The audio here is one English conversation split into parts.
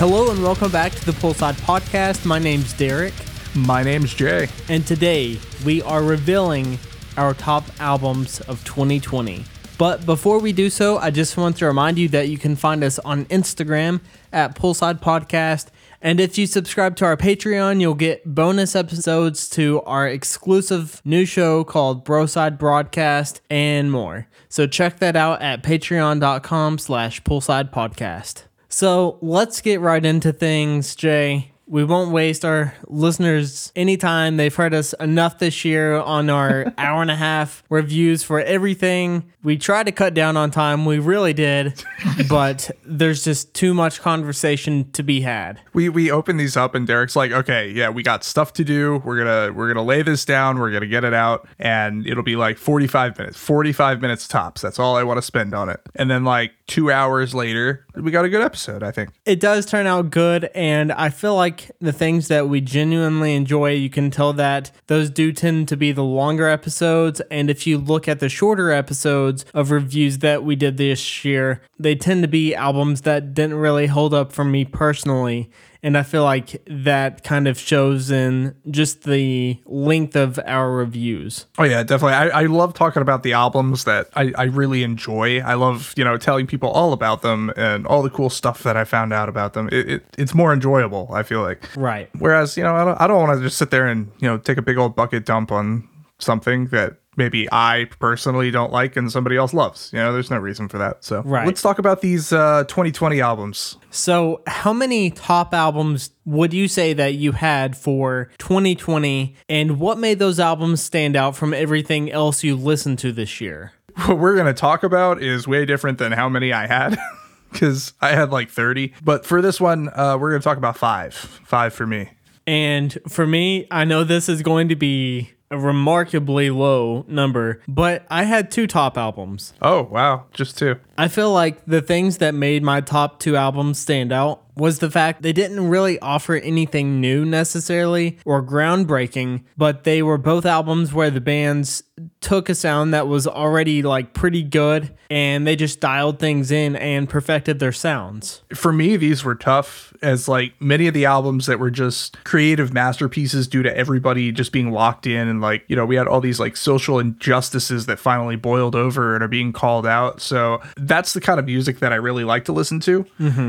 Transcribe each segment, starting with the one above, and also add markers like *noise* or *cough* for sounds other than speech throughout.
Hello and welcome back to the Poolside Podcast. My name's Derek, My name's Jay. and today we are revealing our top albums of 2020. But before we do so, I just want to remind you that you can find us on Instagram at Poolside Podcast. And if you subscribe to our Patreon, you'll get bonus episodes to our exclusive new show called Broside Broadcast and more. So check that out at patreon.com slash poolside podcast. So let's get right into things, Jay. We won't waste our listeners any time. They've heard us enough this year on our *laughs* hour and a half reviews for everything. We tried to cut down on time. We really did, *laughs* but there's just too much conversation to be had. We we open these up and Derek's like, okay, yeah, we got stuff to do. We're gonna we're gonna lay this down. We're gonna get it out, and it'll be like forty five minutes, forty five minutes tops. That's all I want to spend on it. And then like two hours later, we got a good episode. I think. It does turn out good, and I feel like the things that we genuinely enjoy, you can tell that those do tend to be the longer episodes. And if you look at the shorter episodes of reviews that we did this year, they tend to be albums that didn't really hold up for me personally. And I feel like that kind of shows in just the length of our reviews. Oh yeah, definitely. I, I love talking about the albums that I, I really enjoy. I love you know telling people all about them and all the cool stuff that I found out about them. It, it it's more enjoyable. I feel like. Right. Whereas you know I don't I don't want to just sit there and you know take a big old bucket dump on something that maybe I personally don't like and somebody else loves. You know, there's no reason for that. So Right. let's talk about these uh, 2020 albums. So, how many top albums would you say that you had for 2020, and what made those albums stand out from everything else you listened to this year? What we're gonna talk about is way different than how many I had. *laughs* Because I had like 30. But for this one, uh, we're going to talk about five. Five for me. And for me, I know this is going to be a remarkably low number, but I had two top albums. Oh, wow. Just two. I feel like the things that made my top two albums stand out was the fact they didn't really offer anything new necessarily or groundbreaking, but they were both albums where the bands took a sound that was already like pretty good and they just dialed things in and perfected their sounds. for me these were tough as like many of the albums that were just creative masterpieces due to everybody just being locked in and like you know we had all these like social injustices that finally boiled over and are being called out. So that's the kind of music that i really like to listen to.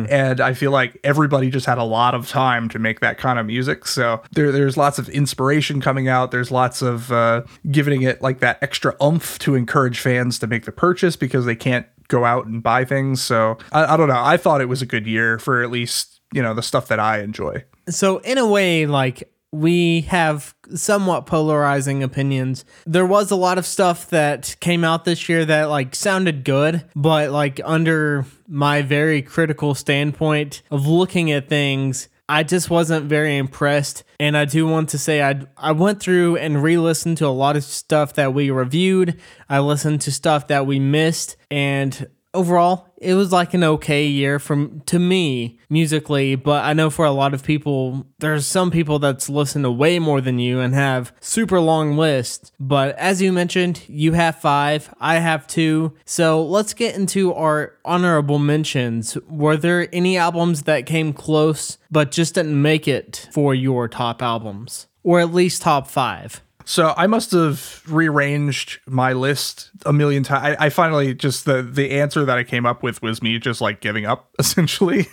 And i feel like everybody just had a lot of time to make that kind of music. So there, there's lots of inspiration coming out. There's lots of uh, giving it like that extra oomph to encourage fans to make the purchase because they can't go out and buy things. So I, I don't know. I thought it was a good year for at least, you know, the stuff that I enjoy. So in a way, like we have somewhat polarizing opinions. There was a lot of stuff that came out this year that like sounded good, but like under my very critical standpoint of looking at things, I just wasn't very impressed. And I do want to say I I went through and re-listened to a lot of stuff that we reviewed. I listened to stuff that we missed and overall it was like an okay year from to me musically but i know for a lot of people there's some people that's listened to way more than you and have super long lists but as you mentioned you have five i have two. So let's get into our honorable mentions. Were there any albums that came close but just didn't make it for your top albums? Or at least top five So I must have rearranged my list a million times. I, I finally just the the answer that I came up with was me just like giving up *laughs* essentially.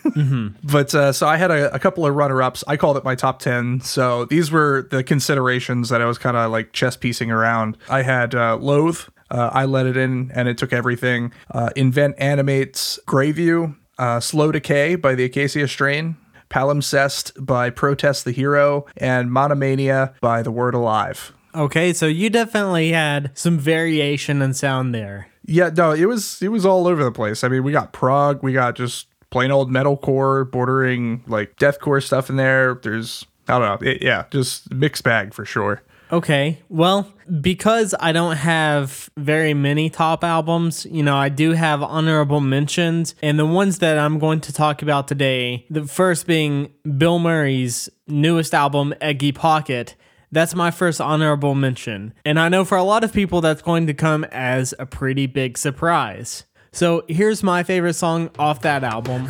But uh, so I had a, a couple of runner ups. I called it my top ten. So these were the considerations that I was kind of like chess piecing around. I had uh, Loathe. Uh, I let it in and it took everything. Uh, Invent Animate's Greyview. Uh, Slow Decay by the Acacia Strain. Palimpsest by Protest the Hero, and Monomania by The Word Alive. Okay, so you definitely had some variation in sound there. Yeah, no, it was it was all over the place. I mean, we got prog, we got just plain old metalcore, bordering like deathcore stuff in there. There's I don't know, it, yeah, just mixed bag for sure. Okay, well, because I don't have very many top albums, you know, I do have honorable mentions, and the ones that I'm going to talk about today, the first being Bilmuri's newest album, Eggy Pocket. That's my first honorable mention. And I know for a lot of people, that's going to come as a pretty big surprise. So here's my favorite song off that album.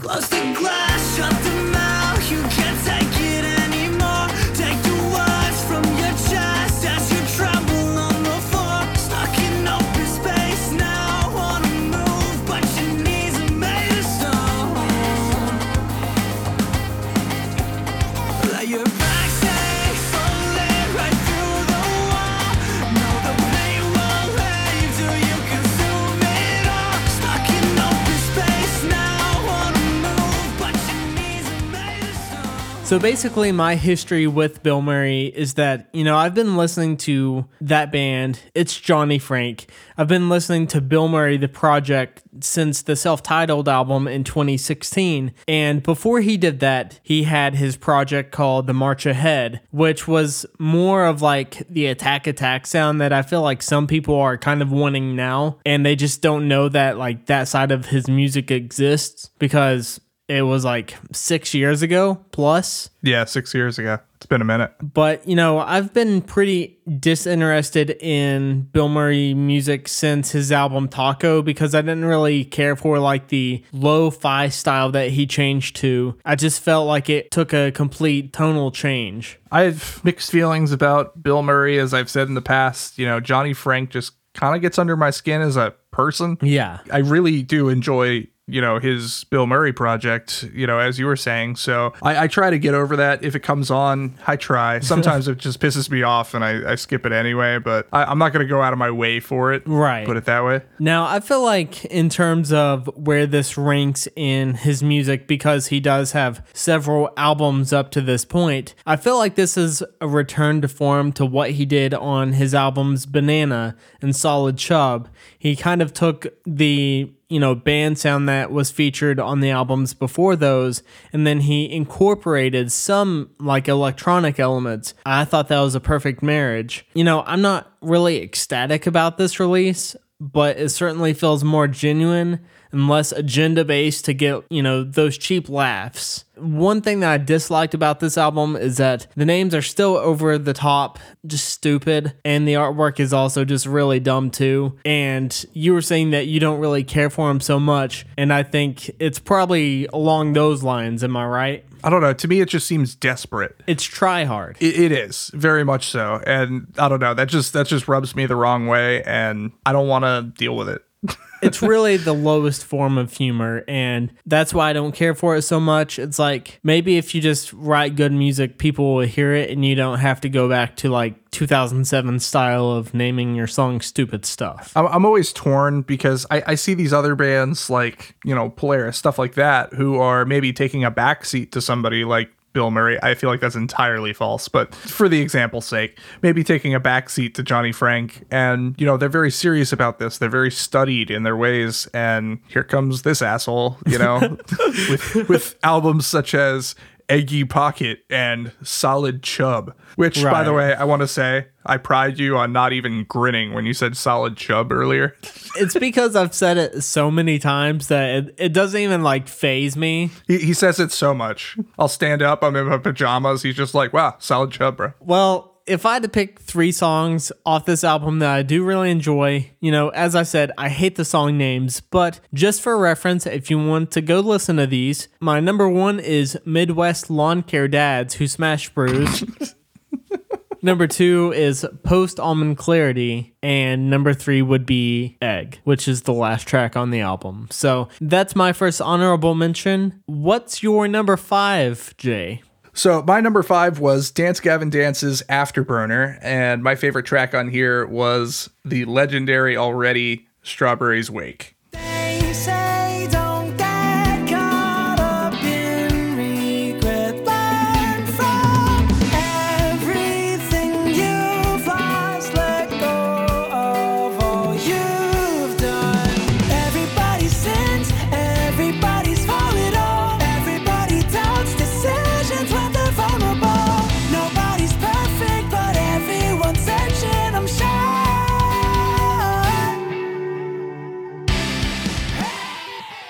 So basically, my history with Bilmuri is that, you know, I've been listening to that band. It's Johnny Franck. I've been listening to Bilmuri, the project, since the self titled album in 2016. And before he did that, he had his project called The March Ahead, which was more of like the attack attack sound that I feel like some people are kind of wanting now. And they just don't know that like that side of his music exists because it was like six years ago plus. Yeah, six years ago. It's been a minute. But, you know, I've been pretty disinterested in Bilmuri music since his album Taco because I didn't really care for like the lo fi style that he changed to. I just felt like it took a complete tonal change. I have mixed feelings about Bilmuri, as I've said in the past. You know, Johnny Franck just kind of gets under my skin as a person. Yeah. I really do enjoy, you know, his Bilmuri project, you know, as you were saying. So I, I try to get over that. If it comes on, I try. *laughs* Sometimes it just pisses me off and I, I skip it anyway, but I, I'm not going to go out of my way for it. Right. Put it that way. Now, I feel like in terms of where this ranks in his music, because he does have several albums up to this point, I feel like this is a return to form to what he did on his albums Banana and Solid Chub. He kind of took the you know band sound that was featured on the albums before those and then he incorporated some like electronic elements. I thought that was a perfect marriage. You know i'm not really ecstatic about this release but it certainly feels more genuine and less agenda based to get, you know, those cheap laughs. One thing that I disliked about this album is that the names are still over the top, just stupid, and the artwork is also just really dumb too. And you were saying that you don't really care for them so much, and I think it's probably along those lines, am I right? I don't know. To me, it just seems desperate. It's try hard. It, it is very much so, and I don't know. That just that just rubs me the wrong way, and I don't want to deal with it. It's really the lowest form of humor and that's why I don't care for it so much. It's like maybe if you just write good music, people will hear it and you don't have to go back to like 2007 style of naming your song stupid stuff. I'm, always torn because I, I see these other bands like you know Polaris stuff like that who are maybe taking a backseat to somebody like Bilmuri. I feel like that's entirely false, but for the example's sake, maybe taking a backseat to Johnny Franck, and you know they're very serious about this. They're very studied in their ways, and here comes this asshole, you know, *laughs* with with albums such as Eggy Pocket and Solid Chub. Which, by the way, I want to say I pride you on not even grinning when you said Solid Chub earlier. it's because I've said it so many times that it, it doesn't even like phase me. He, he says it so much. I'll stand up. I'm in my pajamas. He's just like, wow, solid chub, bro. Well, if I had to pick three songs off this album that I do really enjoy, you know, as I said, I hate the song names, but just for reference, if you want to go listen to these, my number one is Midwest Lawn Care Dads Who Smash Brews. *laughs* number two is Post Almond Clarity. And number three would be Egg, which is the last track on the album. So that's my first honorable mention. What's your number five, Jay? So my number five was Dance Gavin Dance's Afterburner, and my favorite track on here was the legendary already Strawberries Wake.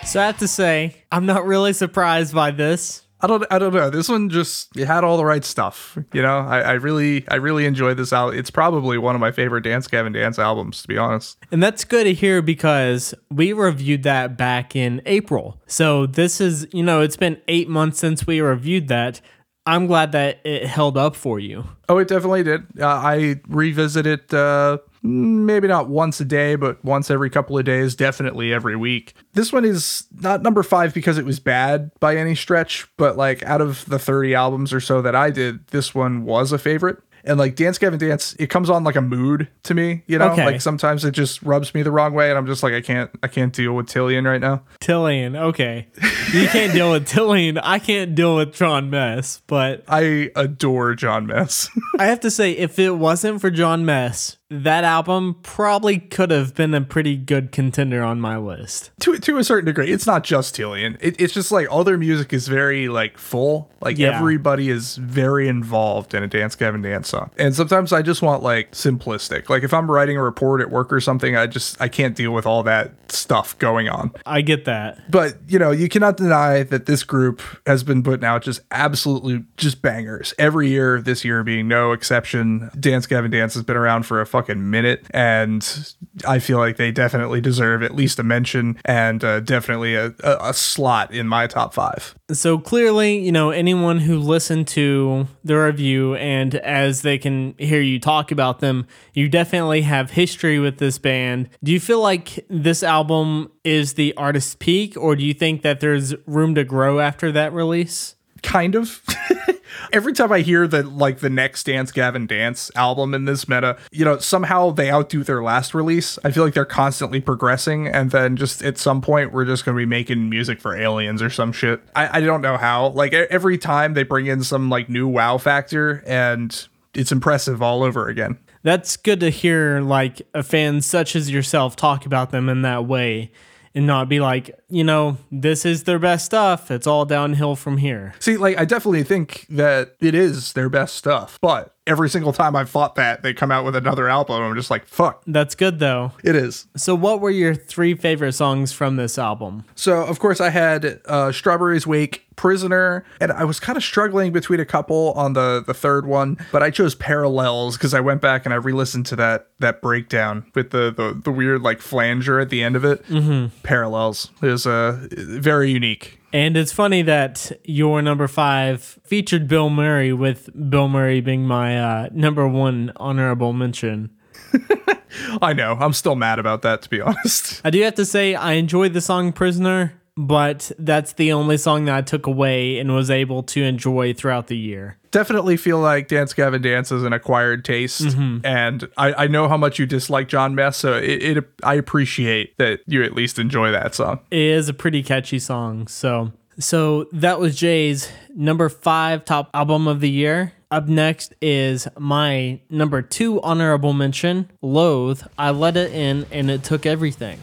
So I have to say, I'm not really surprised by this. I don't, I don't know. This one just it had all the right stuff. You know, I, I really, I really enjoyed this album. It's probably one of my favorite Dance Gavin Dance albums, to be honest. And that's good to hear because we reviewed that back in April. So this is, you know, it's been eight months since we reviewed that. I'm glad that it held up for you. Oh, it definitely did. Uh, I revisit it uh, maybe not once a day, but once every couple of days, definitely every week. This one is not number five because it was bad by any stretch, but like out of the 30 albums or so that I did, this one was a favorite. And like Dance Gavin Dance, it comes on like a mood to me, you know? Okay. Like sometimes it just rubs me the wrong way and I'm just like I can't I can't deal with Tilian right now. Tilian, okay. You can't deal with Tilian. I can't deal with Jon Mess, but I adore Jon Mess. *laughs* I have to say, if it wasn't for Jon Mess, that album probably could have been a pretty good contender on my list. to to a certain degree. It's not just Tilian. It, it's just like all their music is very like full. Like Yeah. everybody is very involved in a Dance Gavin Dance song. And sometimes I just want like simplistic. Like if I'm writing a report at work or something, I just I can't deal with all that stuff going on. I get that. But you know, you cannot deny that this group has been putting out just absolutely just bangers every year. This year being no exception. Dance Gavin Dance has been around for a fucking minute, and I feel like they definitely deserve at least a mention and uh, definitely a, a, a slot in my top five. So clearly, you know, anyone who listened to the review and as they can hear you talk about them, you definitely have history with this band. Do you feel like this album is the artist's peak, or do you think that there's room to grow after that release? Kind of. *laughs* Every time I hear the like the next Dance Gavin Dance album in this meta, you know, somehow they outdo their last release. I feel like they're constantly progressing, and then just at some point we're just gonna be making music for aliens or some shit. I, I don't know how. Like every time they bring in some like new wow factor, and it's impressive all over again. That's good to hear, like a fan such as yourself talk about them in that way and not be like, you know, this is their best stuff. It's all downhill from here. See, like I definitely think that it is their best stuff, but every single time I've thought that they come out with another album, I'm just like, fuck, That's good though. it is. So, what were your three favorite songs from this album? So, of course, I had uh, Strawberries Wake, Prisoner, and I was kind of struggling between a couple on the the third one, but I chose Parallels because I went back and I re-listened to that that breakdown with the the, the weird like flanger at the end of it. Mm-hmm. Parallels is uh, very unique. And it's funny that your number five featured Bilmuri, with Bilmuri being my uh, number one honorable mention. *laughs* I know. I'm still mad about that, to be honest. I do have to say, I enjoyed the song Prisoner, but that's the only song that I took away and was able to enjoy throughout the year. Definitely feel like Dance Gavin Dance is an acquired taste, mm-hmm. and I, I know how much you dislike Jon Mess, so it, it I appreciate that you at least enjoy that song. It is a pretty catchy song. So, so that was Jay's number five top album of the year. Up next is my number two honorable mention, Loathe. I let it in and it took everything.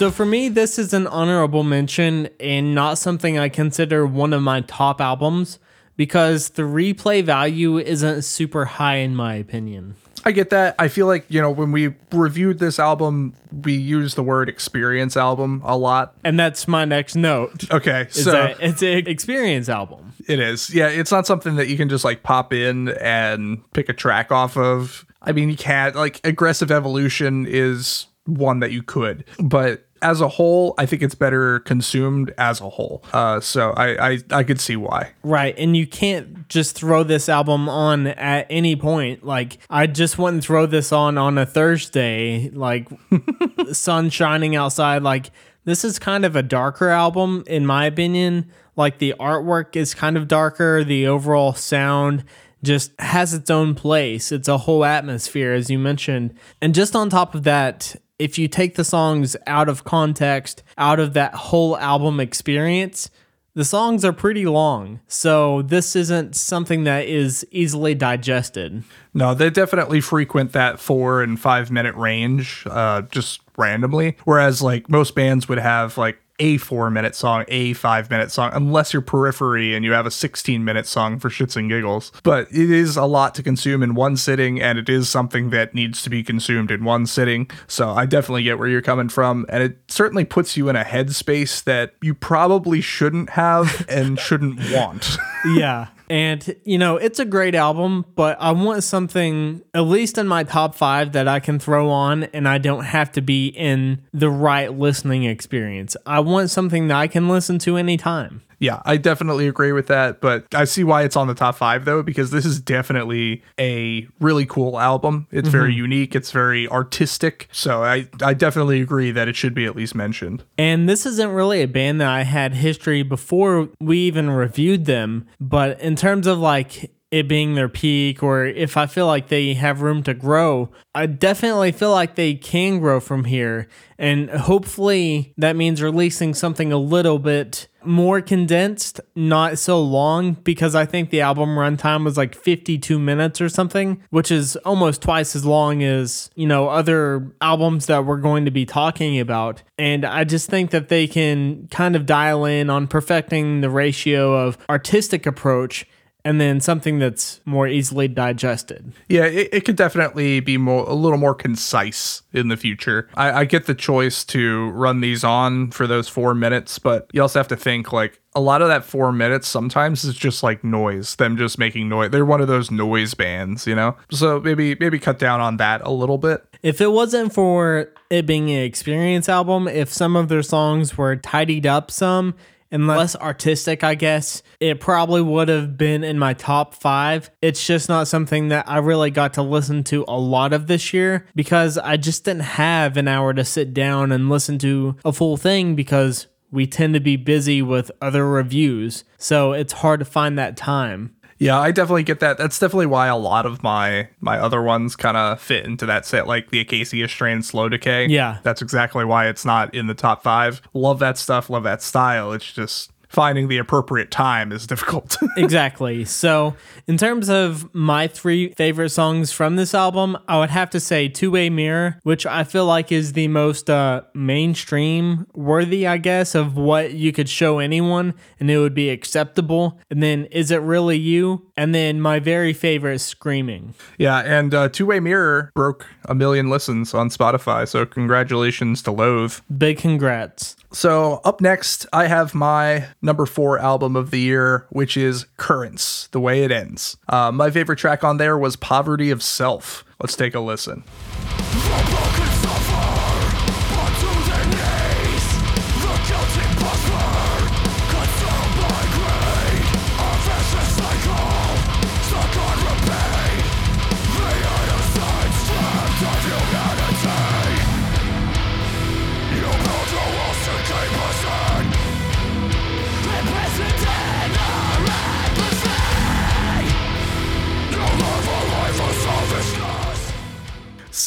So for me, this is an honorable mention and not something I consider one of my top albums because the replay value isn't super high in my opinion. I get that. I feel like, you know, when we reviewed this album, we used the word experience album a lot. And that's my next note. Okay. *laughs* So it's an experience album. it is. Yeah. It's not something that you can just like pop in and pick a track off of. I mean, you can't. Like, Aggressive Evolution is one that you could. But as a whole, I think it's better consumed as a whole. Uh, so I, I, I could see why. Right. And you can't just throw this album on at any point. Like, I just wouldn't throw this on on a Thursday, like, *laughs* sun shining outside. Like, this is kind of a darker album, in my opinion. Like, the artwork is kind of darker, the overall sound just has its own place. It's a whole atmosphere, as you mentioned. And just on top of that, if you take the songs out of context, out of that whole album experience, the songs are pretty long. So this isn't something that is easily digested. No, they definitely frequent that four and five minute range, uh, just randomly. Whereas like most bands would have like a four minute song, a five minute song, unless you're periphery and you have a 16 minute song for shits and giggles. But it is a lot to consume in one sitting, and it is something that needs to be consumed in one sitting. So I definitely get where you're coming from. And it certainly puts you in a headspace that you probably shouldn't have and shouldn't want. *laughs* yeah. And, you know, it's a great album, but I want something, at least in my top five, that I can throw on and I don't have to be in the right listening experience. I want something that I can listen to anytime. Yeah, I definitely agree with that, but I see why it's on the top five though, because this is definitely a really cool album. It's mm-hmm. very unique, it's very artistic. So I, I definitely agree that it should be at least mentioned. And this isn't really a band that I had history before we even reviewed them, but in terms of like it being their peak or if I feel like they have room to grow, I definitely feel like they can grow from here. And hopefully that means releasing something a little bit more condensed, not so long, because I think the album runtime was like 52 minutes or something, which is almost twice as long as, you know, other albums that we're going to be talking about. And I just think that they can kind of dial in on perfecting the ratio of artistic approach and then something that's more easily digested. Yeah, it, it could definitely be more a little more concise in the future. I, I get the choice to run these on for those four minutes, but you also have to think like a lot of that four minutes sometimes is just like noise, them just making noise. They're one of those noise bands, you know? So maybe maybe cut down on that a little bit. If it wasn't for it being an experience album, if some of their songs were tidied up some and less artistic, I guess, it probably would have been in my top five. It's just not something that I really got to listen to a lot of this year because I just didn't have an hour to sit down and listen to a full thing because we tend to be busy with other reviews. So it's hard to find that time. Yeah, I definitely get that. That's definitely why a lot of my my other ones kind of fit into that set, like the Acacia Strain Slow Decay. Yeah. That's exactly why it's not in the top five. Love that stuff, love that style. It's just finding the appropriate time is difficult. *laughs* exactly. So, in terms of my three favorite songs from this album, I would have to say Two Way Mirror, which I feel like is the most uh, mainstream worthy, I guess, of what you could show anyone and it would be acceptable. And then Is It Really You? And then my very favorite, Screaming. yeah, and uh, Two Way Mirror broke a million listens on Spotify, so congratulations to Loathe. Big congrats. So, up next, I have my number four album of the year, which is Currents, The Way It Ends. Uh, my favorite track on there was Poverty of Self. Let's take a listen.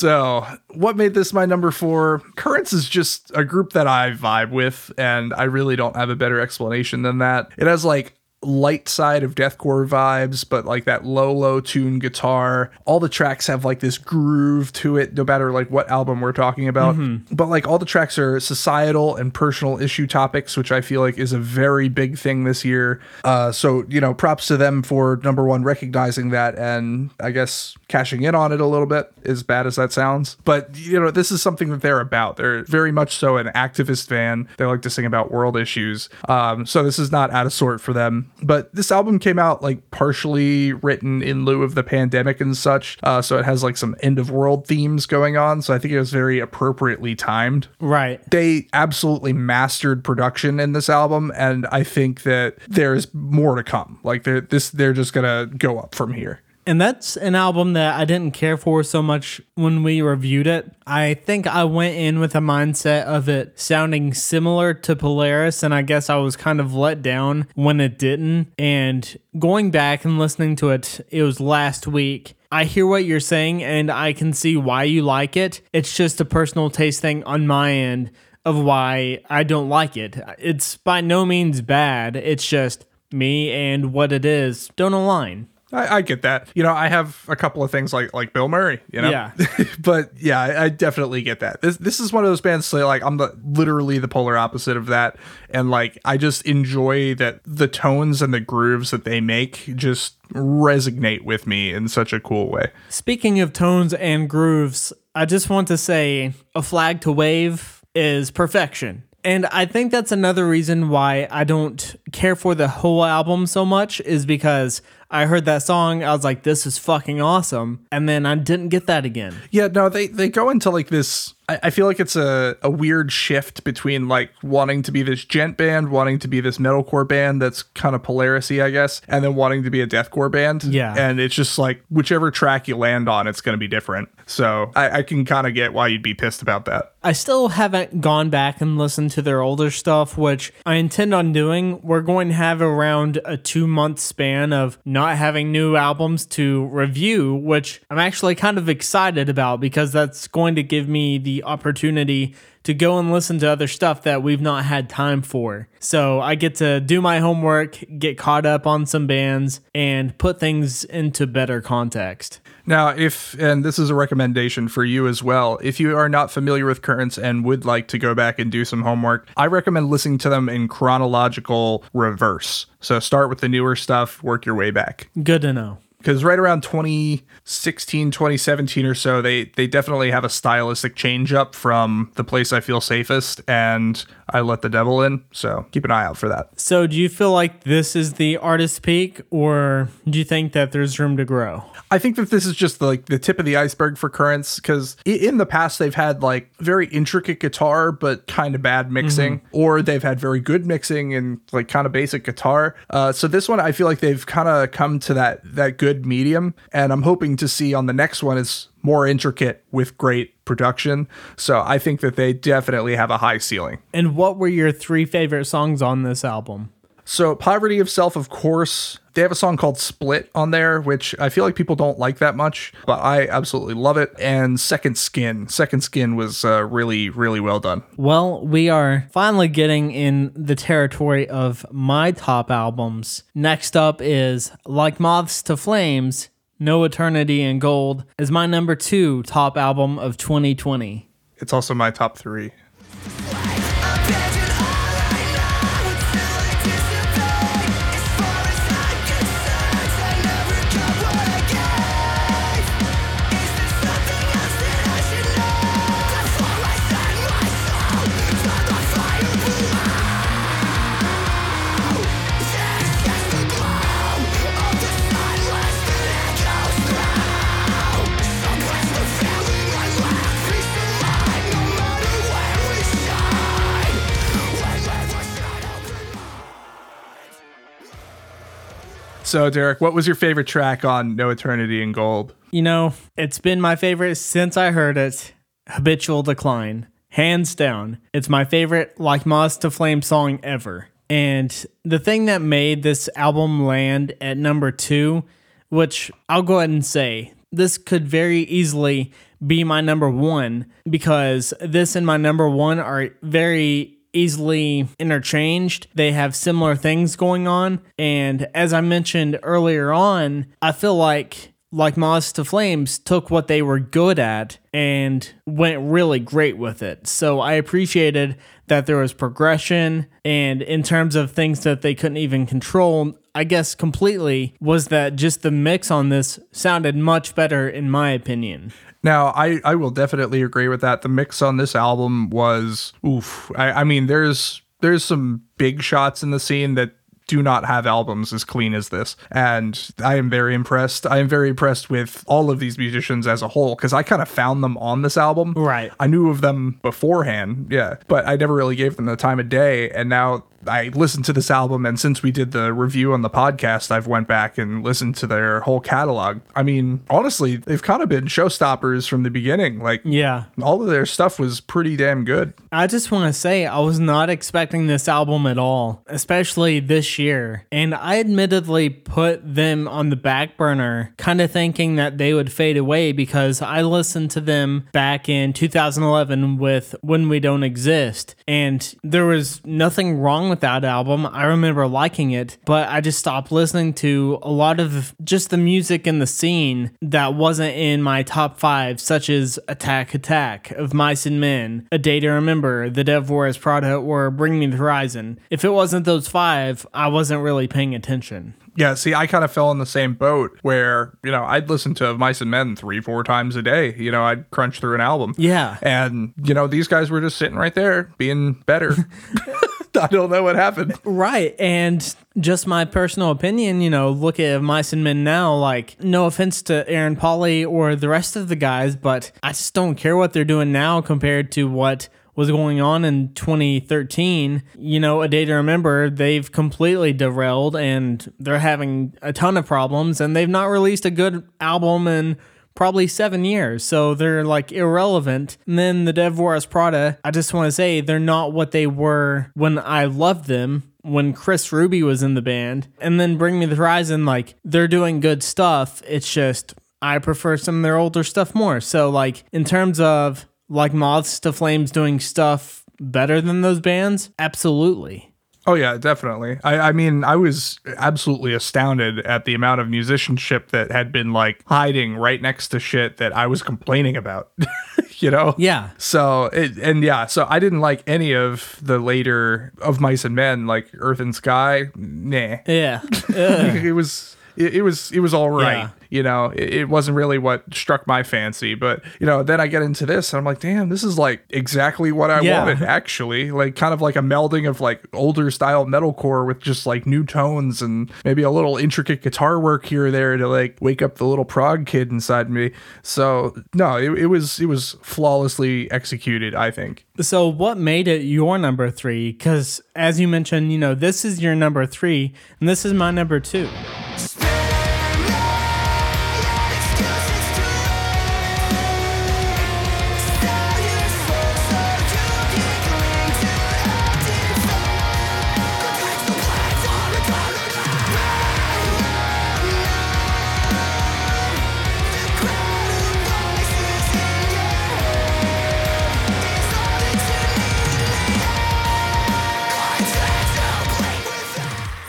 So, what made this my number four? Currents is just a group that I vibe with, and I really don't have a better explanation than that. It has like light side of deathcore vibes, but like that low, low tune guitar. All the tracks have like this groove to it, no matter like what album we're talking about. But like all the tracks are societal and personal issue topics, which I feel like is a very big thing this year. Uh, so, you know, props to them for number one, recognizing that and I guess cashing in on it a little bit, as bad as that sounds. But, you know, this is something that they're about. They're very much so an activist fan. They like to sing about world issues. Um, so this is not out of sort for them. But this album came out like partially written in lieu of the pandemic and such. Uh, so it has like some end of world themes going on. So I think it was very appropriately timed Right. they absolutely mastered production in this album and i think that there's more to come like they're this they're just gonna go up from here And that's an album that I didn't care for so much when we reviewed it. I think I went in with a mindset of it sounding similar to Polaris, and I guess I was kind of let down when it didn't. And going back and listening to it, it was last week. I hear what you're saying, and I can see why you like it. It's just a personal taste thing on my end of why I don't like it. It's by no means bad, it's just me and what it is don't align. I, I get that. You know, I have a couple of things like like Bilmuri. You know, Yeah. *laughs* but yeah, I, I definitely get that. This this is one of those bands. Say like I'm the literally the polar opposite of that, and like I just enjoy that the tones and the grooves that they make just resonate with me in such a cool way. Speaking of tones and grooves, I just want to say a flag to wave is perfection. And I think that's another reason why I don't care for the whole album so much is because I heard that song, I was like, this is fucking awesome. And then I didn't get that again. Yeah, no, they they go into like this. I, I feel like it's a, a weird shift between like wanting to be this djent band, wanting to be this metalcore band that's kind of Polarisy, I guess, and then wanting to be a deathcore band. Yeah. and it's just like whichever track you land on, it's going to be different. So I, I can kind of get why you'd be pissed about that. I still haven't gone back and listened to their older stuff, which I intend on doing. We're going to have around a two month span of not having new albums to review, which I'm actually kind of excited about because that's going to give me the opportunity to go and listen to other stuff that we've not had time for. So I get to do my homework, get caught up on some bands, and put things into better context. Now, if, and this is a recommendation for you as well, if you are not familiar with Currents and would like to go back and do some homework, I recommend listening to them in chronological reverse. So start with the newer stuff, work your way back. Good to know. Because right around 2016, 2017 or so, they, they definitely have a stylistic change up from The Place I Feel Safest and I Let the Devil In. So keep an eye out for that. So, do you feel like this is the artist peak, or do you think that there's room to grow? I think that this is just like the tip of the iceberg for Currents because in the past they've had like very intricate guitar but kind of bad mixing, or they've had very good mixing and like kind of basic guitar. Uh, so this one I feel like they've kind of come to that that good medium, and I'm hoping to see on the next one is more intricate with great production. So I think that they definitely have a high ceiling. And what were your three favorite songs on this album? So, Poverty of Self, of course, they have a song called Split on there, which I feel like people don't like that much, but I absolutely love it. And Second Skin. Second Skin was uh, really, really well done. Well, we are finally getting in the territory of my top albums. Next up is Like Moths to Flames, No Eternity in Gold, is my number two top album of 2020. It's also my top three. So, Derek, what was your favorite track on No Eternity in Gold? You know, it's been my favorite since I heard it. Habitual Decline. Hands down. It's my favorite Like Moths to Flame song ever. And the thing that made this album land at number two, which I'll go ahead and say, this could very easily be my number one because this and my number one are very easily interchanged. They have similar things going on. And as I mentioned earlier on, I feel like like Moths to Flames took what they were good at and went really great with it. So I appreciated that there was progression and in terms of things that they couldn't even control, I guess completely was that just the mix on this sounded much better in my opinion. Now, I, I will definitely agree with that. The mix on this album was oof. I, I mean, there's there's some big shots in the scene that do not have albums as clean as this. And I am very impressed. I am very impressed with all of these musicians as a whole because I kind of found them on this album. Right. I knew of them beforehand, yeah, but I never really gave them the time of day. And now I listened to this album, and since we did the review on the podcast, I've went back and listened to their whole catalog. I mean, honestly, they've kind of been showstoppers from the beginning. Like, Yeah. all of their stuff was pretty damn good. I just want to say I was not expecting this album at all, especially this year. And I admittedly put them on the back burner, kind of thinking that they would fade away because I listened to them back in 2011 with When We Don't Exist. And there was nothing wrong with that album. I remember liking it, but I just stopped listening to a lot of just the music in the scene that wasn't in my top five, such as Attack Attack of Mice and Men, A Day to Remember, The Devil Wears Prada, or Bring Me the Horizon. If it wasn't those five, I wasn't really paying attention. Yeah, see, I kind of fell in the same boat where, you know, I'd listen to Mice and Men three, four times a day. You know, I'd crunch through an album. Yeah. And, you know, these guys were just sitting right there being better. *laughs* *laughs* I don't know what happened. Right. And just my personal opinion, you know, look at Mice and Men now, like, no offense to Aaron Pauley or the rest of the guys, but I just don't care what they're doing now compared to what was going on in 2013. You know, A Day to Remember, they've completely derailed and they're having a ton of problems and they've not released a good album in probably seven years. So they're like irrelevant. And then the Devil Wears Prada, I just want to say they're not what they were when I loved them. When Chris Rubey was in the band, and then Bring Me the Horizon, like they're doing good stuff. It's just I prefer some of their older stuff more. So, like, in terms of like Moths to Flames doing stuff better than those bands, absolutely. Oh yeah, definitely. I, I mean, I was absolutely astounded at the amount of musicianship that had been like hiding right next to shit that I was complaining about. *laughs* you know? Yeah. So it, and yeah, so I didn't like any of the later of Mice and Men, like Earth and Sky. Nah, Yeah. *laughs* it was it, it was it was all right. Yeah. You know, it, it wasn't really what struck my fancy, but you know, then I get into this and I'm like, damn, this is like exactly what I Yeah. wanted. Actually, like kind of like a melding of like older style metalcore with just like new tones and maybe a little intricate guitar work here or there to like wake up the little prog kid inside me. So no, it, it was it was flawlessly executed. I think. So, what made it your number three? Because, as you mentioned, you know, this is your number three, and this is my number two.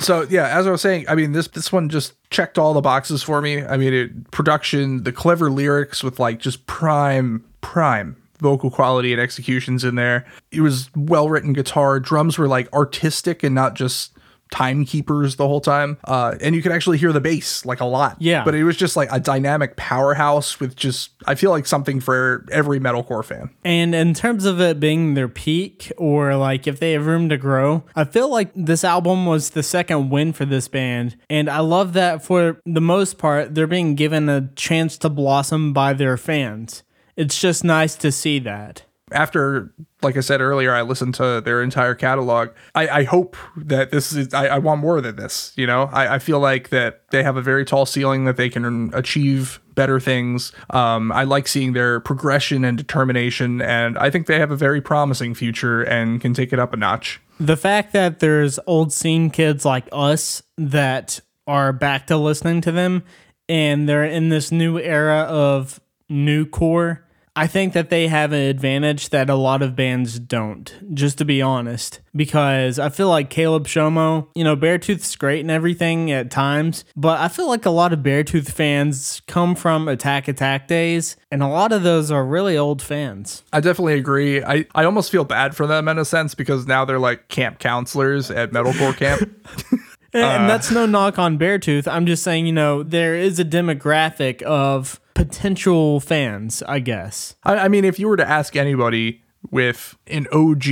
So yeah, as I was saying, I mean this this one just checked all the boxes for me. I mean, it, production, the clever lyrics with like just prime prime vocal quality and executions in there. It was well written guitar. Drums were like artistic and not just timekeepers the whole time. Uh, and you could actually hear the bass like a lot. Yeah. But it was just like a dynamic powerhouse with just I feel like something for every metalcore fan. And in terms of it being their peak, or like if they have room to grow, I feel like this album was the second win for this band. And I love that for the most part, they're being given a chance to blossom by their fans. It's just nice to see that. After like i said earlier i listened to their entire catalog i, I hope that this is I, I want more than this you know? I, I feel like that they have a very tall ceiling that they can achieve better things. Um, i like seeing their progression and determination and i think they have a very promising future and can take it up a notch. The fact that there's old scene kids like us that are back to listening to them and they're in this new era of new core, I think that they have an advantage that a lot of bands don't, just to be honest. Because I feel like Caleb Shomo, you know, Beartooth's great and everything at times, but I feel like a lot of Beartooth fans come from Attack Attack days, and a lot of those are really old fans. I definitely agree. I, I almost feel bad for them in a sense because now they're like camp counselors at metalcore camp. *laughs* And uh, that's no knock on Beartooth. I'm just saying, you know, there is a demographic of potential fans, I guess. I, I mean, if you were to ask anybody with an OG,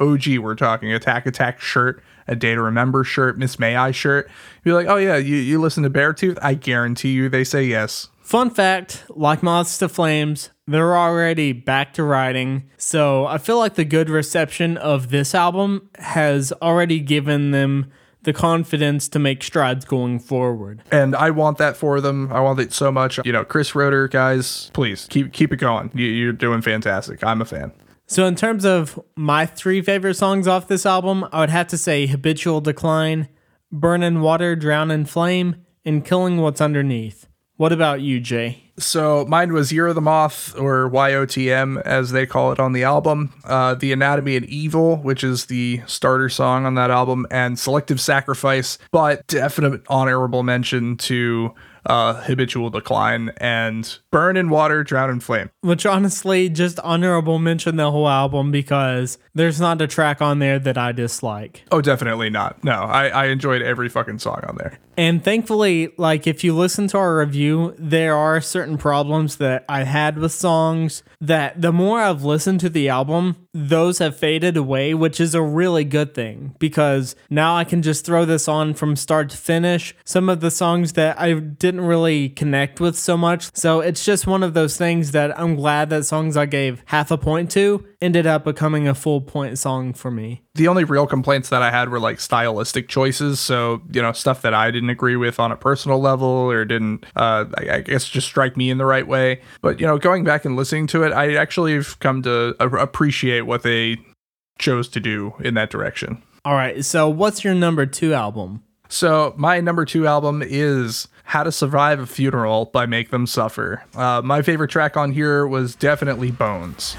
OG, we're talking Attack Attack shirt, a Day to Remember shirt, Miss May I shirt, you're like, oh yeah, you, you listen to Beartooth? I guarantee you they say yes. Fun fact like Moths to Flames, they're already back to writing. So I feel like the good reception of this album has already given them the confidence to make strides going forward. And I want that for them. I want it so much. You know, Chris Roeder, guys, please keep keep it going. You, you're doing fantastic. I'm a fan. So, in terms of my three favorite songs off this album, I would have to say Habitual Decline, Burn in Water, Drown in Flame, and Killing What's Underneath. What about you, Jay? So mine was Year of the Moth, or YOTM as they call it on the album. Uh, the Anatomy and Evil, which is the starter song on that album, and Selective Sacrifice, but definite honorable mention to uh, Habitual Decline and Burn in Water, Drown in Flame. Which honestly, just honorable mention the whole album because there's not a track on there that I dislike. Oh, definitely not. No, I, I enjoyed every fucking song on there. And thankfully, like if you listen to our review, there are certain problems that I had with songs that the more I've listened to the album, those have faded away, which is a really good thing because now I can just throw this on from start to finish. Some of the songs that I didn't really connect with so much. So it's just one of those things that I'm glad that songs I gave half a point to ended up becoming a full point song for me. The only real complaints that I had were like stylistic choices. So, you know, stuff that I didn't agree with on a personal level or didn't, uh, I, I guess, just strike me in the right way. But, you know, going back and listening to it, I actually have come to appreciate what they chose to do in that direction. All right, so what's your number two album? So my number two album is "How to Survive a Funeral" by Make Them Suffer. Uh, my favorite track on here was definitely "Bones."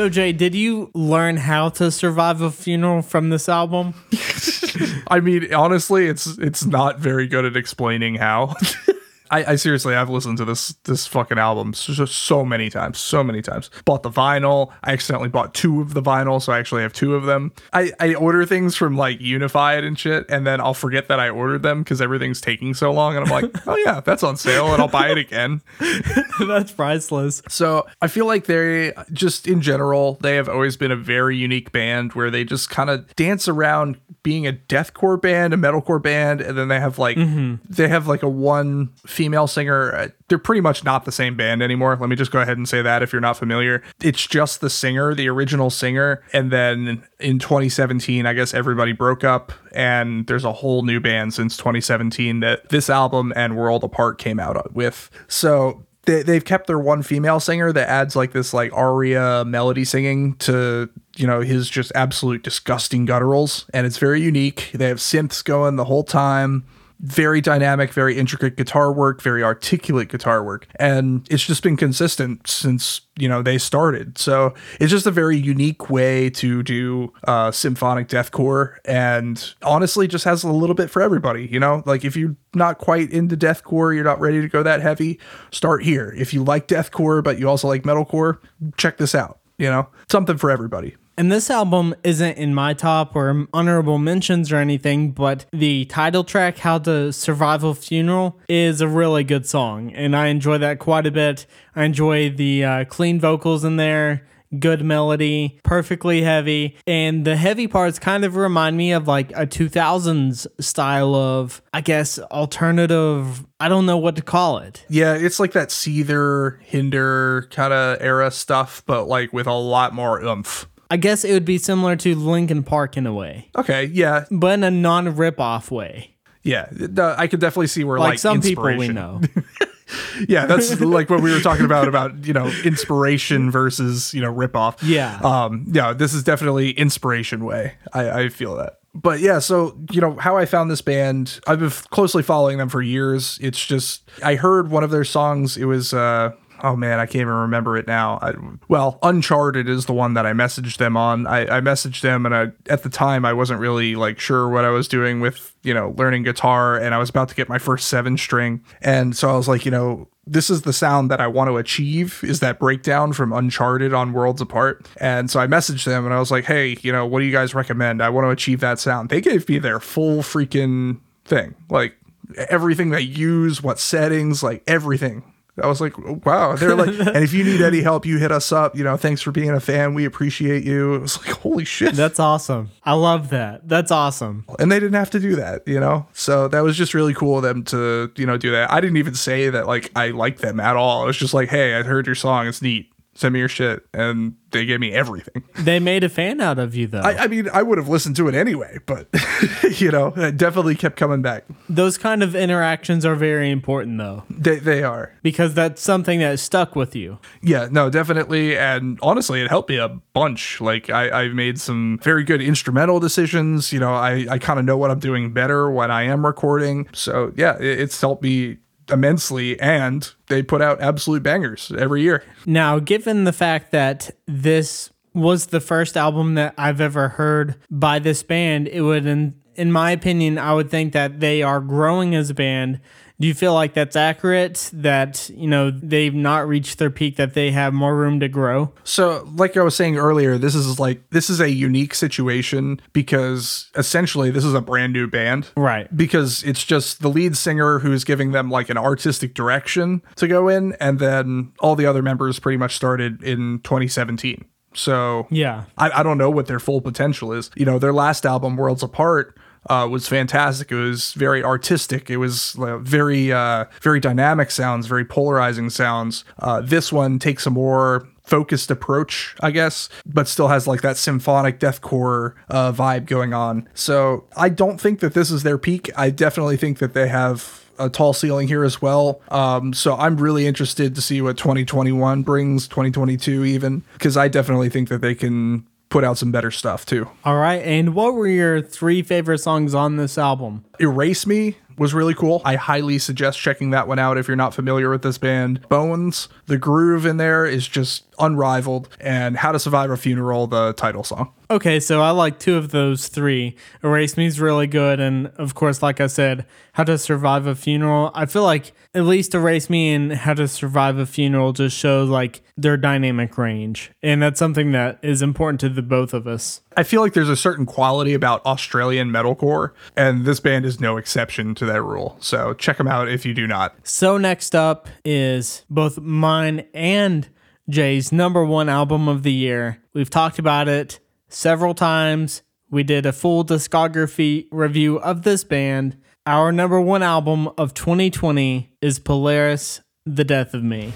So, Jay, did you learn how to survive a funeral from this album? *laughs* I mean, honestly, it's it's not very good at explaining how. *laughs* I, I seriously, I've listened to this this fucking album so, so many times, so many times. Bought the vinyl. I accidentally bought two of the vinyl, so I actually have two of them. I, I order things from like Unified and shit, and then I'll forget that I ordered them because everything's taking so long, and I'm like, *laughs* oh yeah, that's on sale, and I'll buy it again. *laughs* That's priceless. So I feel like they just in general, they have always been a very unique band where they just kind of dance around being a deathcore band, a metalcore band, and then they have like mm-hmm. they have like a one female singer. Uh, They're pretty much not the same band anymore. Let me just go ahead and say that if you're not familiar. It's just the singer, the original singer, and then in 2017, I guess everybody broke up and there's a whole new band since 2017 that this album and World Apart came out with. So they, they've kept their one female singer that adds like this like aria melody singing to you know his just absolute disgusting gutturals and it's very unique they have synths going the whole time very dynamic very intricate guitar work very articulate guitar work. And it's just been consistent since you know they started. So it's just a very unique way to do uh symphonic deathcore and honestly just has a little bit for everybody you know? Like if you're not quite into deathcore you're not ready to go that heavy start here. If you like deathcore but you also like metalcore check this out you know? Something for everybody And this album isn't in my top or honorable mentions or anything, but the title track, How to Survive a Funeral, is a really good song. And I enjoy that quite a bit. I enjoy the uh, clean vocals in there, good melody, perfectly heavy. And the heavy parts kind of remind me of like a 2000s style of, I guess, alternative. I don't know what to call it. yeah it's like that seether hinder kind of era stuff but like with a lot more oomph I guess it would be similar to Linkin Park in a way, okay yeah. But in a non rip off way. yeah the- i could definitely see where Like, like, some people we inspiration- know. *laughs* yeah that's like what we were talking about about you know inspiration versus you know rip off Yeah. um yeah this is definitely inspiration way. I i feel that. But yeah so you know how i found this band i've been closely following them for years. It's just i heard one of their songs. It was uh Oh man, I can't even remember it now. I, well, Uncharted is the one that I messaged them on. I, I messaged them, and I, at the time I wasn't really like sure what I was doing with you know learning guitar, and I was about to get my first seven string, and so I was like, you know, this is the sound that I want to achieve is that breakdown from Uncharted on Worlds Apart. And so I messaged them and I was like, hey, you know, what do you guys recommend? I want to achieve that sound. They gave me their full freaking thing. Like everything they use, what settings, like everything. I was like, wow. They're like, *laughs* and if you need any help, you hit us up. You know, thanks for being a fan. We appreciate you. It was like, holy shit. That's awesome. I love that. That's awesome. and they didn't have to do that, you know? So that was just really cool of them to, you know, do that. I didn't even say that like I liked them at all. It was just like, hey, I heard your song. It's neat. Send me your shit. And they gave me everything. *laughs* They made a fan out of you, though. I, I mean, I would have listened to it anyway, but, *laughs* you know, it definitely kept coming back. Those kind of interactions are very important, though, They, they are. because that's something that stuck with you. Yeah, no, definitely. And honestly, it helped me a bunch. Like, I, I made some very good instrumental decisions. You know, I, I kind of know what I'm doing better when I am recording. So, yeah, it, it's helped me immensely. And they put out absolute bangers every year. Now, given the fact that this was the first album that I've ever heard by this band, it would, in, in my opinion, I would think that they are growing as a band. Do you feel like that's accurate? That, you know, they've not reached their peak, that they have more room to grow? So, like I was saying earlier, this is like, this is a unique situation because essentially this is a brand new band. Right. because it's just the lead singer who's giving them like an artistic direction to go in, and then all the other members pretty much started in 2017. So Yeah. I, I don't know what their full potential is. You know, their last album, Worlds Apart, uh, was fantastic. It was very artistic. It was uh, very, uh, very dynamic sounds, very polarizing sounds. Uh, this one takes a more focused approach, I guess, but still has like that symphonic deathcore uh, vibe going on. So I don't think that this is their peak. I definitely think that they have a tall ceiling here as well. Um, so I'm really interested to see what 2021 brings, 2022 even, because I definitely think that they can put out some better stuff too. All right. And what were your three favorite songs on this album? Erase Me was really cool. I highly suggest checking that one out if you're not familiar with this band. Bones, the groove in there is just unrivaled, and How to Survive a Funeral, the title song. Okay, so I like two of those three. Erase Me is really good, and of course, like I said, How to Survive a Funeral. I feel like at least Erase Me and How to Survive a Funeral just show like their dynamic range, and that's something that is important to the both of us. I feel like there's a certain quality about Australian metalcore, and this band is no exception to that rule. So check them out if you do not. So next up is both mine and Jay's number one album of the year. We've talked about it several times. We did a full discography review of this band. Our number one album of 2020 is Polaris, The Death of Me.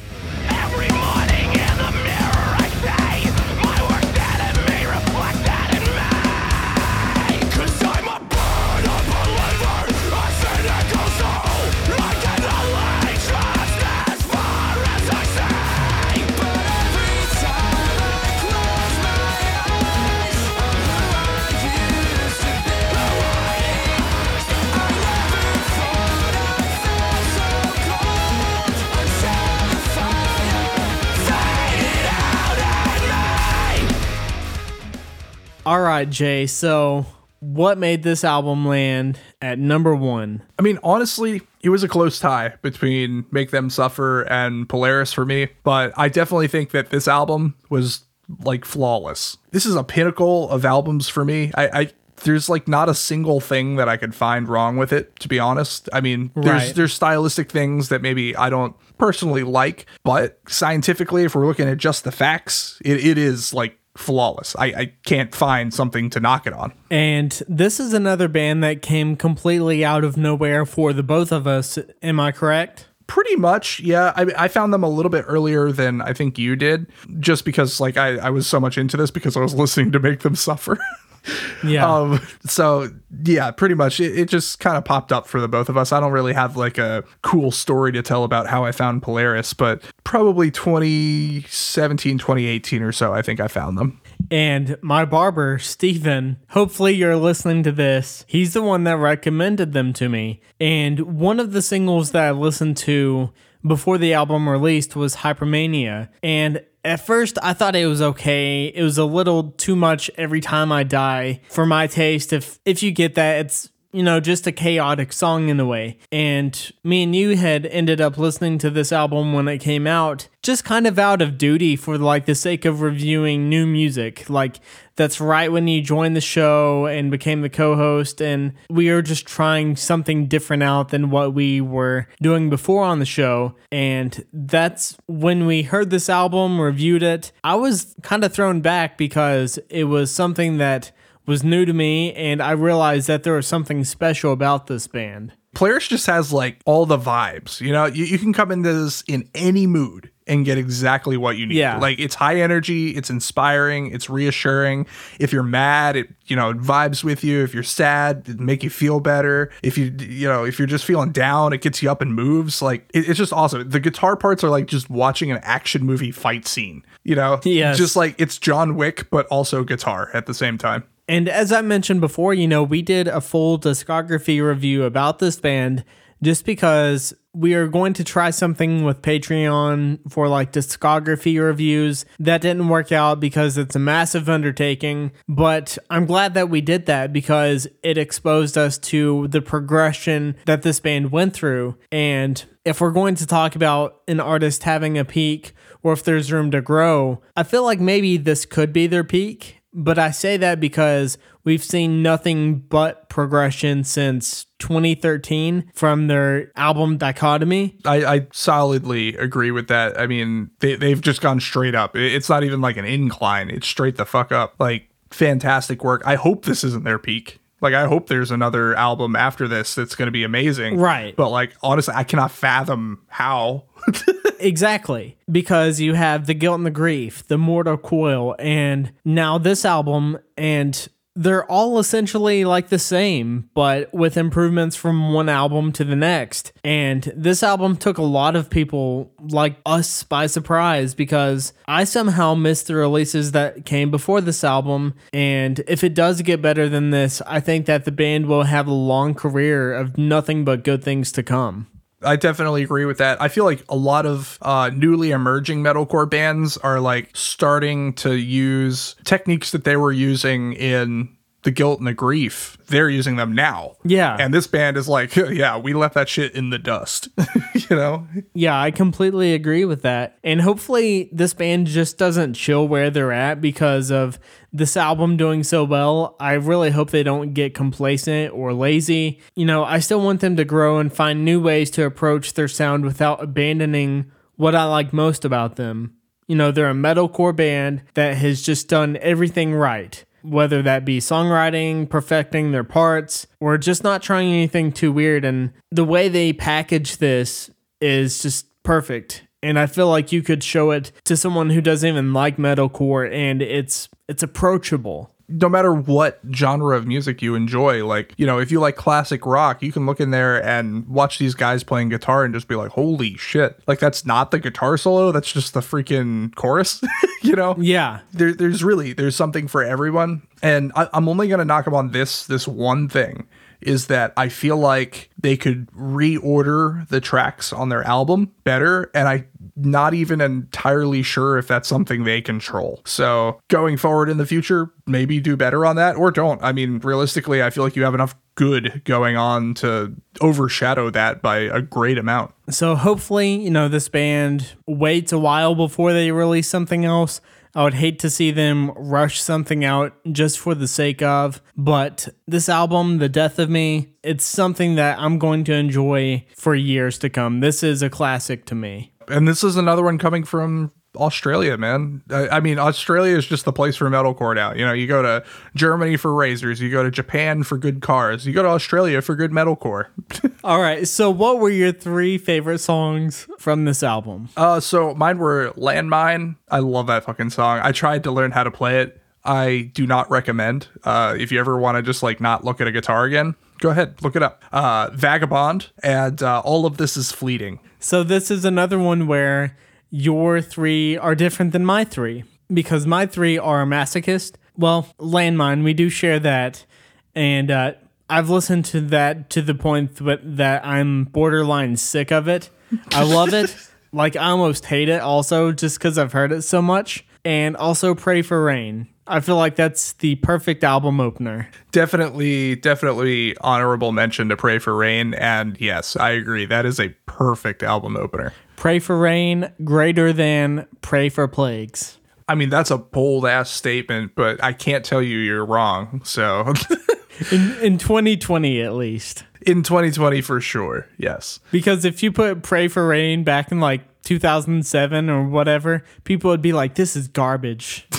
Right, Jay. So, what made this album land at number one? I mean, honestly, it was a close tie between Make Them Suffer and Polaris for me, but I definitely think that this album was like flawless. This is a pinnacle of albums for me. I, I there's like not a single thing that I could find wrong with it, to be honest. I mean, there's Right. there's stylistic things that maybe I don't personally like, but scientifically, if we're looking at just the facts, it, it is like flawless. I, I can't find something to knock it on. And this is another band that came completely out of nowhere for the both of us. Am I correct? Pretty much, yeah. I, I found them a little bit earlier than I think you did, just because like I, I was so much into this because I was *laughs* listening to Make Them Suffer. *laughs* *laughs* Yeah. um, so yeah, pretty much it, it just kind of popped up for the both of us. I don't really have like a cool story to tell about how I found Polaris, but probably 2017, 2018 or so, I think I found them. And my barber, Stephen, hopefully you're listening to this. He's the one that recommended them to me. And one of the singles that I listened to before the album released was Hypermania. And at first I thought it was okay. It was a little too much every time I die for my taste. If if you get that, it's you know, just a chaotic song in a way. And me and you had ended up listening to this album when it came out, just kind of out of duty for like the sake of reviewing new music. Like that's right when you joined the show and became the co-host and we were just trying something different out than what we were doing before on the show and that's when we heard this album reviewed it i was kind of thrown back because it was something that was new to me and i realized that there was something special about this band Polaris just has like all the vibes. You know, you, you can come into this in any mood and get exactly what you need. Yeah. Like it's high energy, it's inspiring, it's reassuring. If you're mad, it you know, it vibes with you. If you're sad, it make you feel better. If you you know, if you're just feeling down, it gets you up and moves. Like it- it's just awesome. The guitar parts are like just watching an action movie fight scene. You know? Yes. Just like it's John Wick, but also guitar at the same time. And as I mentioned before, you know, we did a full discography review about this band just because we are going to try something with Patreon for like discography reviews. That didn't work out because it's a massive undertaking, but I'm glad that we did that because it exposed us to the progression that this band went through. And if we're going to talk about an artist having a peak or if there's room to grow, I feel like maybe this could be their peak. But I say that because we've seen nothing but progression since 2013 from their album Dichotomy. I, I solidly agree with that. I mean, they, they've just gone straight up. It's not even like an incline, it's straight the fuck up. Like, fantastic work. I hope this isn't their peak. Like, I hope there's another album after this that's going to be amazing. Right. But, like, honestly, I cannot fathom how. *laughs* Exactly. Because you have The Guilt and the Grief, The Mortal Coil, and now this album, and they're all essentially like the same, but with improvements from one album to the next. And this album took a lot of people like us by surprise because I somehow missed the releases that came before this album. And if it does get better than this, I think that the band will have a long career of nothing but good things to come. I definitely agree with that. I feel like a lot of uh, newly emerging metalcore bands are like starting to use techniques that they were using in the guilt and the grief. They're using them now. Yeah. And this band is like, *laughs* yeah, we left that shit in the dust. *laughs* you know? Yeah, I completely agree with that. And hopefully, this band just doesn't chill where they're at because of this album doing so well. I really hope they don't get complacent or lazy. You know, I still want them to grow and find new ways to approach their sound without abandoning what I like most about them. You know, they're a metalcore band that has just done everything right. Whether that be songwriting, perfecting their parts, or just not trying anything too weird. And the way they package this is just perfect. And I feel like you could show it to someone who doesn't even like metalcore and it's it's approachable. no matter what genre of music you enjoy, like, you know, if you like classic rock, you can look in there and watch these guys playing guitar and just be like, holy shit. Like, that's not the guitar solo, that's just the freaking chorus, *laughs* you know? Yeah. There, there's really, there's something for everyone. And I, I'm only going to knock them on this, this one thing is that I feel like they could reorder the tracks on their album better. And I'm not even entirely sure if that's something they control. So going forward in the future, maybe do better on that or don't. I mean, realistically, I feel like you have enough good going on to overshadow that by a great amount. So hopefully, you know, this band waits a while before they release something else. I would hate to see them rush something out just for the sake of, but this album, The Death of Me, it's something that I'm going to enjoy for years to come. This is a classic to me. And this is another one coming from Australia, man. I, I mean, Australia is just the place for metalcore now. You know, you go to Germany for razors, you go to Japan for good cars, you go to Australia for good metalcore. *laughs* All right, so what were your three favorite songs from this album? Uh, so mine were Landmine. I love that fucking song. I tried to learn how to play it. I do not recommend. Uh, if you ever want to just like not look at a guitar again, go ahead, look it up. Uh, Vagabond and uh, all of this is fleeting. So this is another one where your three are different than my three because my three are masochist. Well, landmine, we do share that, and uh, I've listened to that to the point th- that I'm borderline sick of it. I love it, *laughs* like I almost hate it, also just because I've heard it so much. And also pray for rain. I feel like that's the perfect album opener. Definitely, definitely honorable mention to Pray for Rain. And yes, I agree. That is a perfect album opener. Pray for rain greater than pray for plagues. I mean, that's a bold ass statement, but I can't tell you you're wrong. So *laughs* In, in 2020 at least. in 2020 for sure. Yes. Because if you put pray for rain back in like 2007 or whatever, people would be like, this is garbage. *laughs*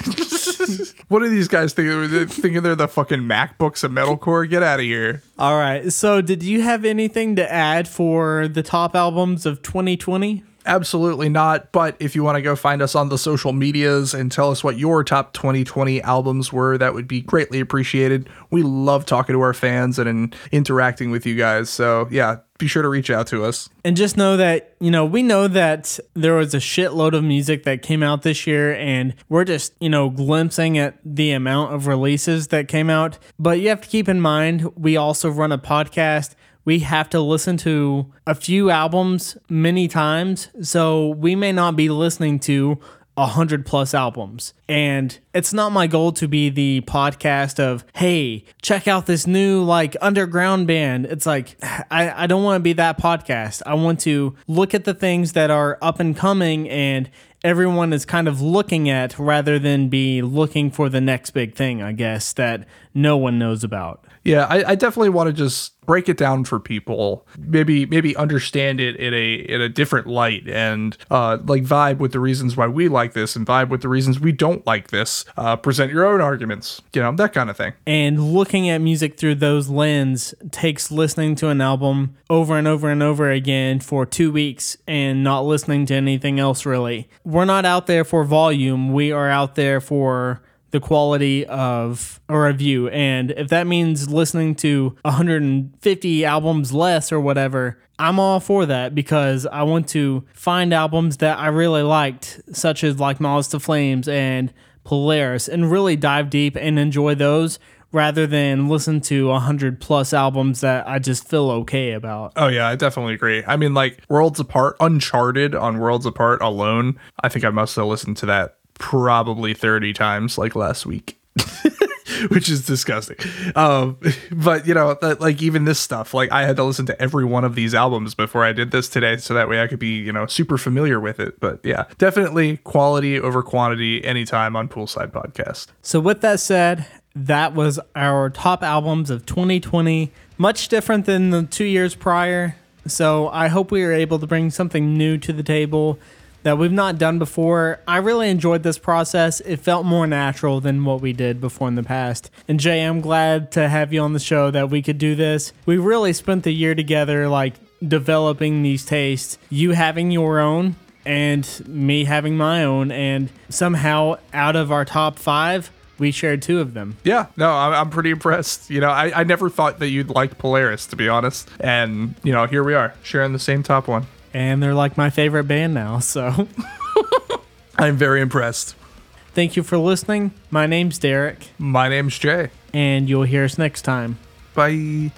*laughs* What are these guys thinking? They're thinking they're the fucking MacBooks of metalcore? Get out of here. All right. So, did you have anything to add for the top albums of 2020? Absolutely not. But if you want to go find us on the social medias and tell us what your top 2020 albums were, that would be greatly appreciated. We love talking to our fans and, and interacting with you guys. So, yeah, be sure to reach out to us. And just know that, you know, we know that there was a shitload of music that came out this year, and we're just, you know, glimpsing at the amount of releases that came out. But you have to keep in mind, we also run a podcast. We have to listen to a few albums many times. So we may not be listening to a hundred plus albums. And it's not my goal to be the podcast of, hey, check out this new like underground band. It's like I, I don't want to be that podcast. I want to look at the things that are up and coming and everyone is kind of looking at rather than be looking for the next big thing, I guess, that no one knows about. Yeah, I, I definitely want to just break it down for people. Maybe maybe understand it in a in a different light and uh, like vibe with the reasons why we like this and vibe with the reasons we don't like this. Uh, present your own arguments, you know that kind of thing. And looking at music through those lens takes listening to an album over and over and over again for two weeks and not listening to anything else really. We're not out there for volume, we are out there for the quality of a review. And if that means listening to 150 albums less or whatever, I'm all for that because I want to find albums that I really liked, such as like Moths to Flames and Polaris, and really dive deep and enjoy those rather than listen to 100 plus albums that I just feel okay about. Oh yeah, I definitely agree. I mean, like Worlds Apart, Uncharted on Worlds Apart alone, I think I must have listened to that probably 30 times like last week. *laughs* Which is disgusting. Um, *laughs* but you know, that, like even this stuff, like I had to listen to every one of these albums before I did this today, so that way I could be, you know, super familiar with it. But yeah, definitely quality over quantity anytime on Broside Podcast. So, with that said, that was our top albums of 2020. Much different than the two years prior. So, I hope we were able to bring something new to the table that we've not done before. I really enjoyed this process. It felt more natural than what we did before in the past. And Jay, I'm glad to have you on the show that we could do this. We really spent the year together, like developing these tastes, you having your own and me having my own. And somehow, out of our top five, we shared two of them. Yeah, no, I'm, I'm pretty impressed. You know, I, I never thought that you'd like Polaris, to be honest. And, you know, here we are, sharing the same top one. And they're like my favorite band now. So *laughs* I'm very impressed. thank you for listening. My name's Derek, My name's Jay. and you'll hear us next time. Bye.